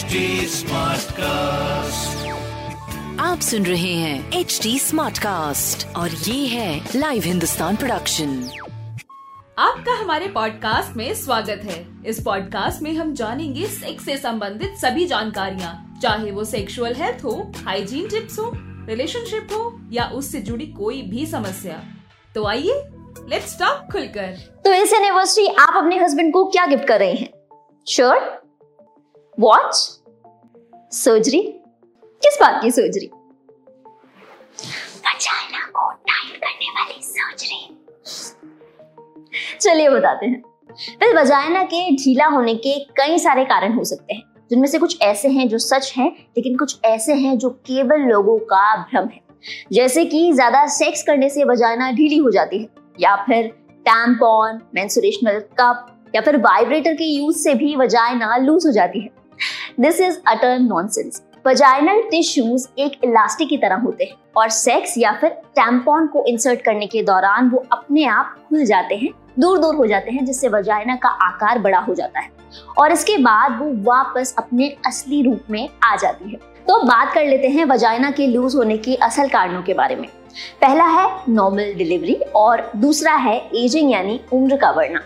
HD cast आप सुन रहे हैं एच डी स्मार्ट कास्ट और ये है लाइव हिंदुस्तान प्रोडक्शन आपका हमारे पॉडकास्ट में स्वागत है। इस पॉडकास्ट में हम जानेंगे सेक्स से संबंधित सभी जानकारियाँ। चाहे वो सेक्सुअल हेल्थ हो हाइजीन टिप्स हो रिलेशनशिप हो या उससे जुड़ी कोई भी समस्या। तो आइए लेट्स टॉक खुलकर। तो इस एनिवर्सरी आप अपने हस्बैंड को क्या गिफ्ट कर रहे हैं? शर्ट वॉच सर्जरी किस बात की सर्जरी वजाइना को टाइट करने वाली सर्जरी चलिए बताते हैं। वेल वजाइना के ढीला होने के कई सारे कारण हो सकते हैं जिनमें से कुछ ऐसे हैं जो सच हैं लेकिन कुछ ऐसे हैं जो केवल लोगों का भ्रम है। जैसे कि ज़्यादा सेक्स करने से वजाइना ढीली हो जाती है या फिर टैम्पॉन मेंसुरेशनल कप या फिर वाइब्रेटर के यूज़ से भी वजाइना लूज हो जाती है। This is utter nonsense vaginal tissues एक इलास्टिक की तरह होते हैं और सेक्स या फिर टैम्पॉन को इंसर्ट करने के दौरान वो अपने आप खुल जाते हैं दूर दूर हो जाते हैं, जिससे वजाइना का आकार बड़ा हो जाता है। और इसके बाद वो वापस अपने असली रूप में आ जाती है। तो बात कर लेते हैं वजाइना के लूज होने के असल कारणों के बारे में। पहला है नॉर्मल डिलीवरी और दूसरा है एजिंग यानी उम्र का बढ़ना।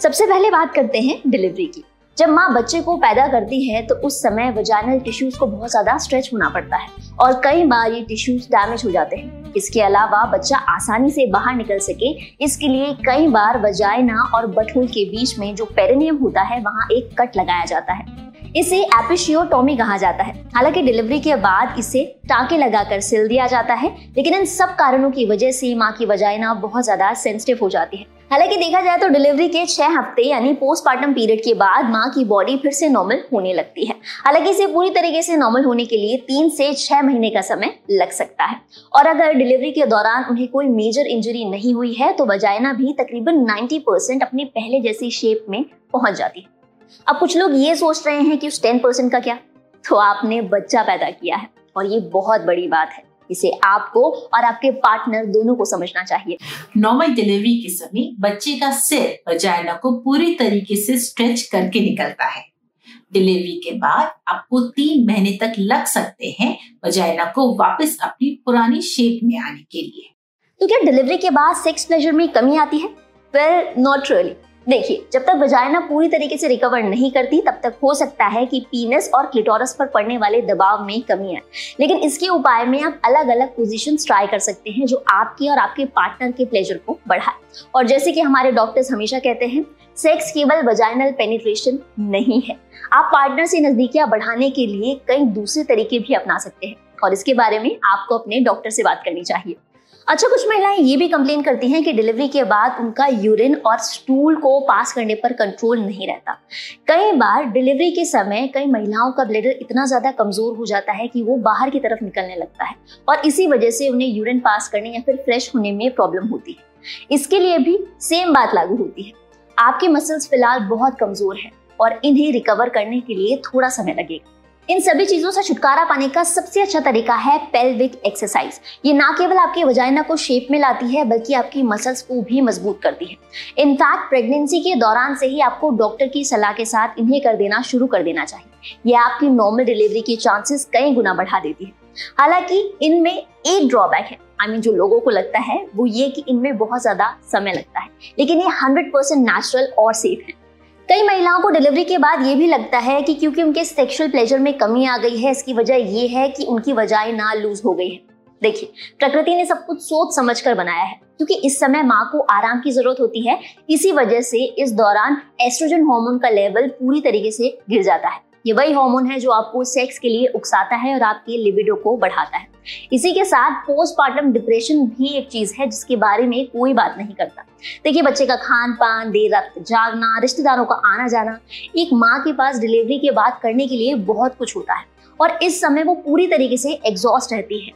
सबसे पहले बात करते हैं डिलीवरी की। जब माँ बच्चे को पैदा करती है तो उस समय वजाइनल टिश्यूज को बहुत ज़्यादा स्ट्रेच होना पड़ता है और कई बार ये टिश्यूज डैमेज हो जाते हैं। इसके अलावा बच्चा आसानी से बाहर निकल सके। इसके लिए कई बार वजाइना और बटहुल के बीच में जो पेरेनियम होता है, वहाँ एक कट लगाया जाता है। इसे एपिशियोटोमी कहा जाता है। हालाँकि डिलीवरी के बाद इसे टाके लगाकर सिल दिया जाता है, लेकिन इन सब कारणों की वजह से माँ की वजाइना बहुत ज़्यादा सेंसिटिव हो जाती है। हालाँकि देखा जाए तो डिलीवरी के छह हफ़्ते यानी पोस्टमार्टम पीरियड के बाद माँ की बॉडी फिर से नॉर्मल होने लगती है। हालाँकि इसे पूरी तरीके से नॉर्मल होने के लिए तीन से छह महीने का समय लग सकता है। और अगर डिलीवरी के दौरान उन्हें कोई मेजर इंजरी नहीं हुई है तो वजाइना भी तकरीबन 90 परसेंट अपनी पहले जैसी शेप में पहुँच जाती है। अब कुछ लोग ये सोच रहे हैं कि उस टेन परसेंट का क्या? तो आपने बच्चा पैदा किया है और ये बहुत बड़ी बात है। इसे आपको और आपके पार्टनर दोनों को समझना चाहिए। नॉर्मल डिलीवरी के समय बच्चे का सिर वजाइना को पूरी तरीके से स्ट्रेच करके निकलता है। डिलीवरी के बाद आपको तीन महीने तक लग सकते हैं वजाइना को वापस अपनी पुरानी शेप में आने के लिए। तो क्या डिलीवरी के बाद सेक्स प्लेजर में कमी आती है? वेल नॉट रियली देखिए, जब तक वजाइना पूरी तरीके से रिकवर नहीं करती, तब तक हो सकता है कि पीनस और क्लिटोरस पर पड़ने वाले दबाव में कमी आए। लेकिन इसके उपाय में आप अलग अलग पोजीशन ट्राई कर सकते हैं जो आपके और आपके पार्टनर के प्लेजर को बढ़ाए। और जैसे कि हमारे डॉक्टर्स हमेशा कहते हैं सेक्स केवल वजाइनल पेनिट्रेशन नहीं है। आप पार्टनर से नजदीकियाँ बढ़ाने के लिए कई दूसरे तरीके भी अपना सकते हैं। और इसके बारे में आपको अपने डॉक्टर से बात करनी चाहिए। अच्छा कुछ महिलाएँ ये भी कंप्लेन करती हैं कि डिलीवरी के बाद उनका यूरिन और स्टूल को पास करने पर कंट्रोल नहीं रहता। कई बार डिलीवरी के समय कई महिलाओं का ब्लडर इतना ज़्यादा कमज़ोर हो जाता है कि वो बाहर की तरफ़ निकलने लगता है और इसी वजह से उन्हें यूरिन पास करने या फिर फ्रेश होने में प्रॉब्लम होती है। इसके लिए भी सेम बात लागू होती है। आपके मसल्स फ़िलहाल बहुत कमज़ोर है और इन्हें रिकवर करने के लिए थोड़ा समय लगेगा। इन सभी चीज़ों से छुटकारा पाने का सबसे अच्छा तरीका है पेल्विक एक्सरसाइज ये ना केवल आपके वजाइना को शेप में लाती है बल्कि आपकी मसल्स को भी मज़बूत करती है। इनफैक्ट प्रेगनेंसी के दौरान से ही आपको डॉक्टर की सलाह के साथ इन्हें कर देना शुरू कर देना चाहिए। ये आपकी नॉर्मल डिलीवरी के चांसेस कई गुना बढ़ा देती है। हालाँकि इनमें एक ड्रॉबैक है। आई I मीन mean, जो लोगों को लगता है वो ये कि इनमें बहुत ज़्यादा समय लगता है। लेकिन ये हंड्रेड परसेंट नेचुरल और सेफ़ है। कई महिलाओं को डिलीवरी के बाद ये भी लगता है कि क्योंकि उनके सेक्सुअल प्लेजर में कमी आ गई है, इसकी वजह ये है कि उनकी वजाएँ ना लूज हो गई है। देखिए, प्रकृति ने सब कुछ सोच समझ कर बनाया है, क्योंकि इस समय माँ को आराम की ज़रूरत होती है, इसी वजह से इस दौरान एस्ट्रोजन हार्मोन का लेवल पूरी तरीके से गिर जाता है। ये वही हार्मोन है जो आपको सेक्स के लिए उकसाता है और आपके लिबिडो को बढ़ाता है। इसी के साथ पोस्टमार्टम डिप्रेशन भी एक चीज़ है जिसके बारे में कोई बात नहीं करता। देखिए, बच्चे का खान पान देर रात जागना, रिश्तेदारों का आना जाना, एक माँ के पास डिलीवरी के बाद करने के लिए बहुत कुछ होता है और इस समय वो पूरी तरीके से एग्जॉस्ट रहती है।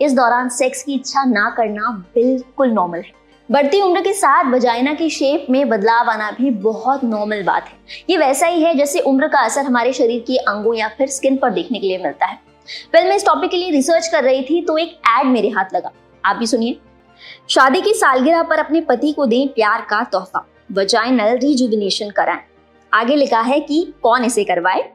इस दौरान सेक्स की इच्छा ना करना बिल्कुल नॉर्मल है। बढ़ती उम्र के साथ वजाइना की शेप में बदलाव आना भी बहुत नॉर्मल बात है। ये वैसा ही है जैसे उम्र का असर हमारे शरीर के अंगों या फिर स्किन पर देखने के लिए मिलता है। वेल मैं इस टॉपिक के लिए रिसर्च कर रही थी तो एक एड मेरे हाथ लगा। आप भी सुनिए। शादी की सालगिरह पर अपने पति को दें प्यार का तोहफा। वजाइनल रिजुविनेशन कराएँ। आगे लिखा है कि कौन इसे करवाए?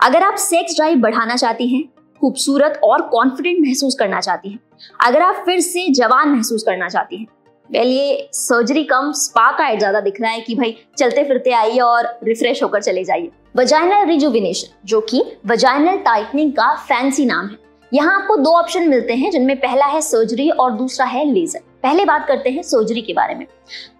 अगर आप सेक्स ड्राइव बढ़ाना चाहती हैं, खूबसूरत और कॉन्फिडेंट महसूस करना चाहती हैं, अगर आप फिर से जवान महसूस करना चाहती हैं वेल ये सर्जरी कम स्पा का एड ज़्यादा दिख रहा है कि भाई चलते फिरते आइए और रिफ्रेश होकर चले जाइए। वजाइनल रिजुविनेशन जो कि वजाइनल टाइटनिंग का फैंसी नाम है। यहाँ आपको दो ऑप्शन मिलते हैं, जिनमें पहला है सर्जरी और दूसरा है लेजर पहले बात करते हैं सर्जरी के बारे में।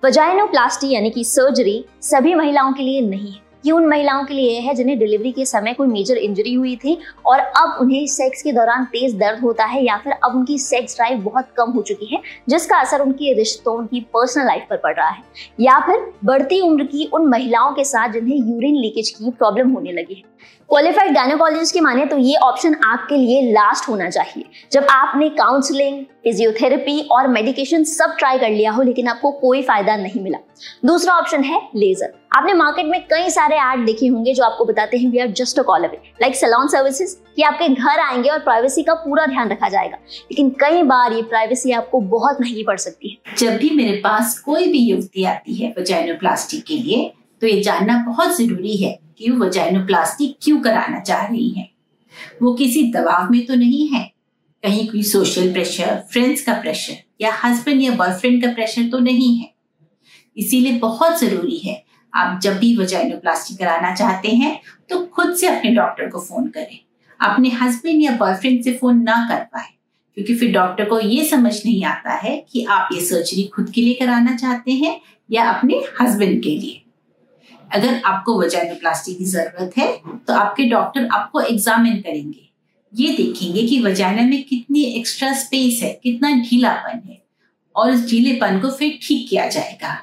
वजाइनोप्लास्टी यानी कि सर्जरी सभी महिलाओं के लिए नहीं है। ये उन महिलाओं के लिए है जिन्हें डिलीवरी के समय कोई मेजर इंजरी हुई थी और अब उन्हें सेक्स के दौरान तेज दर्द होता है या फिर अब उनकी सेक्स ड्राइव बहुत कम हो चुकी है, जिसका असर उनके रिश्तों, उनकी पर्सनल लाइफ पर पड़ रहा है। या फिर बढ़ती उम्र की उन महिलाओं के साथ जिन्हें यूरिन लीकेज की प्रॉब्लम होने लगी है। क्वालिफाइड गायनोकोलॉजिस्ट की माने तो ये ऑप्शन आपके लिए लास्ट होना चाहिए। जब आपने काउंसलिंग फिजियोथेरेपी और मेडिकेशन सब ट्राई कर लिया हो, लेकिन आपको कोई फ़ायदा नहीं मिला। दूसरा ऑप्शन है लेजर आपने मार्केट में कई सारे ऐड देखे होंगे जो आपको बताते हैं we are just a call away like salon services कि आपके घर आएँगे और प्राइवेसी का पूरा ध्यान रखा जाएगा। लेकिन कई बार ये प्राइवेसी आपको बहुत महँगी पड़ सकती है। जब भी मेरे पास कोई भी युवती आती है वजाइनोप्लास्टी के लिए तो ये जानना बहुत ज़रूरी है कि वो वजाइनोप्लास्टी क्यों कराना चाह रही है? वो किसी दबाव में तो नहीं है? कहीं कोई सोशल प्रेशर फ्रेंड्स का प्रेशर या हस्बैंड या बॉयफ्रेंड का प्रेशर तो नहीं है? इसीलिए बहुत ज़रूरी है, आप जब भी वजाइनोप्लास्टी कराना चाहते हैं तो खुद से अपने डॉक्टर को फ़ोन करें। अपने हस्बैंड या बॉयफ्रेंड से फ़ोन ना कर पाए क्योंकि फिर डॉक्टर को ये समझ नहीं आता है कि आप ये सर्जरी खुद के लिए कराना चाहते हैं या अपने हस्बैंड के लिए। अगर आपको वजाइनोप्लास्टी की ज़रूरत है तो आपके डॉक्टर आपको एग्जामिन करेंगे। ये देखेंगे कि वजाइना में कितनी एक्स्ट्रा स्पेस है, कितना ढीलापन है, और इस ढीलेपन को फिर ठीक किया जाएगा।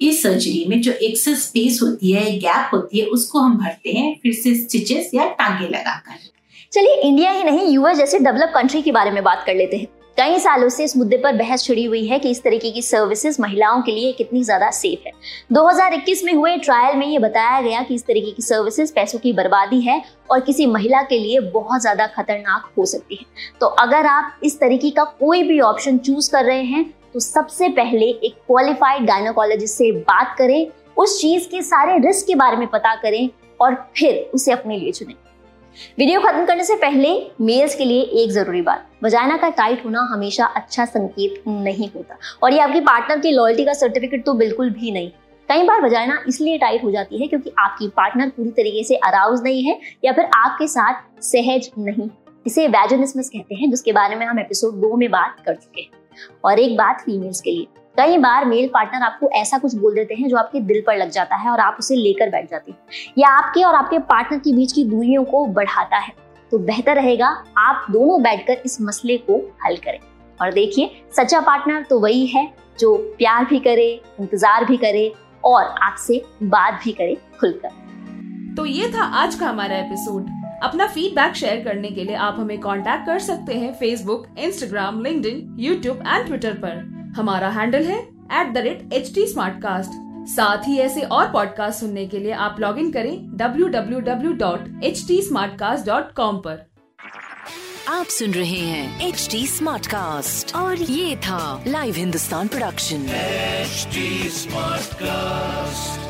इस सर्जरी में जो एक्सेस स्पेस होती है गैप होती है, उसको हम भरते हैं, फिर से स्टिचेस या टांगे लगाकर। चलिए इंडिया ही नहीं यूएस जैसे डेवलप कंट्री के बारे में बात कर लेते हैं। कई सालों से इस मुद्दे पर बहस छिड़ी हुई है कि इस तरीके की सर्विसेज़ महिलाओं के लिए कितनी ज़्यादा सेफ़ है। 2021 में हुए ट्रायल में ये बताया गया कि इस तरीके की सर्विसेज़ पैसों की बर्बादी है और किसी महिला के लिए बहुत ज़्यादा खतरनाक हो सकती है। तो अगर आप इस तरीके का कोई भी ऑप्शन चूज़ कर रहे हैं तो सबसे पहले एक क्वालिफाइड गायनोकोलॉजिस्ट से बात करें, उस चीज़ के सारे रिस्क के बारे में पता करें और फिर उसे अपने लिए चुनें। वीडियो खत्म करने से पहले मेल्स के लिए एक ज़रूरी बात वजाना का टाइट होना हमेशा अच्छा संकेत नहीं होता। और ये आपकी पार्टनर की लॉयल्टी का सर्टिफिकेट तो बिल्कुल भी नहीं। कई बार वजाना इसलिए टाइट हो जाती है क्योंकि आपकी पार्टनर पूरी तरीके से अराउज नहीं है या फिर आपके साथ सहज नहीं। इसे वैजनिस्मस कहते हैं, जिसके बारे में हम एपिसोड दो में बात कर चुके हैं। और एक बात फीमेल्स के लिए कई बार मेल पार्टनर आपको ऐसा कुछ बोल देते हैं जो आपके दिल पर लग जाता है और आप उसे लेकर बैठ जाते हैं। या आपके और आपके पार्टनर के बीच की दूरियों को बढ़ाता है। तो बेहतर रहेगा आप दोनों बैठकर इस मसले को हल करें। और देखिए सच्चा पार्टनर तो वही है जो प्यार भी करे इंतज़ार भी करे और आपसे बात भी करे खुलकर। तो ये था आज का हमारा एपिसोड। अपना फीडबैक शेयर करने के लिए आप हमें कांटेक्ट कर सकते हैं Facebook Instagram LinkedIn, YouTube and Twitter पर। हमारा हैंडल है at the rate H T साथ ही ऐसे और पॉडकास्ट सुनने के लिए आप लॉग इन करें W W W dot H T smart cast dot com आप सुन रहे हैं एच टी और ये था live Hindustan production smart cast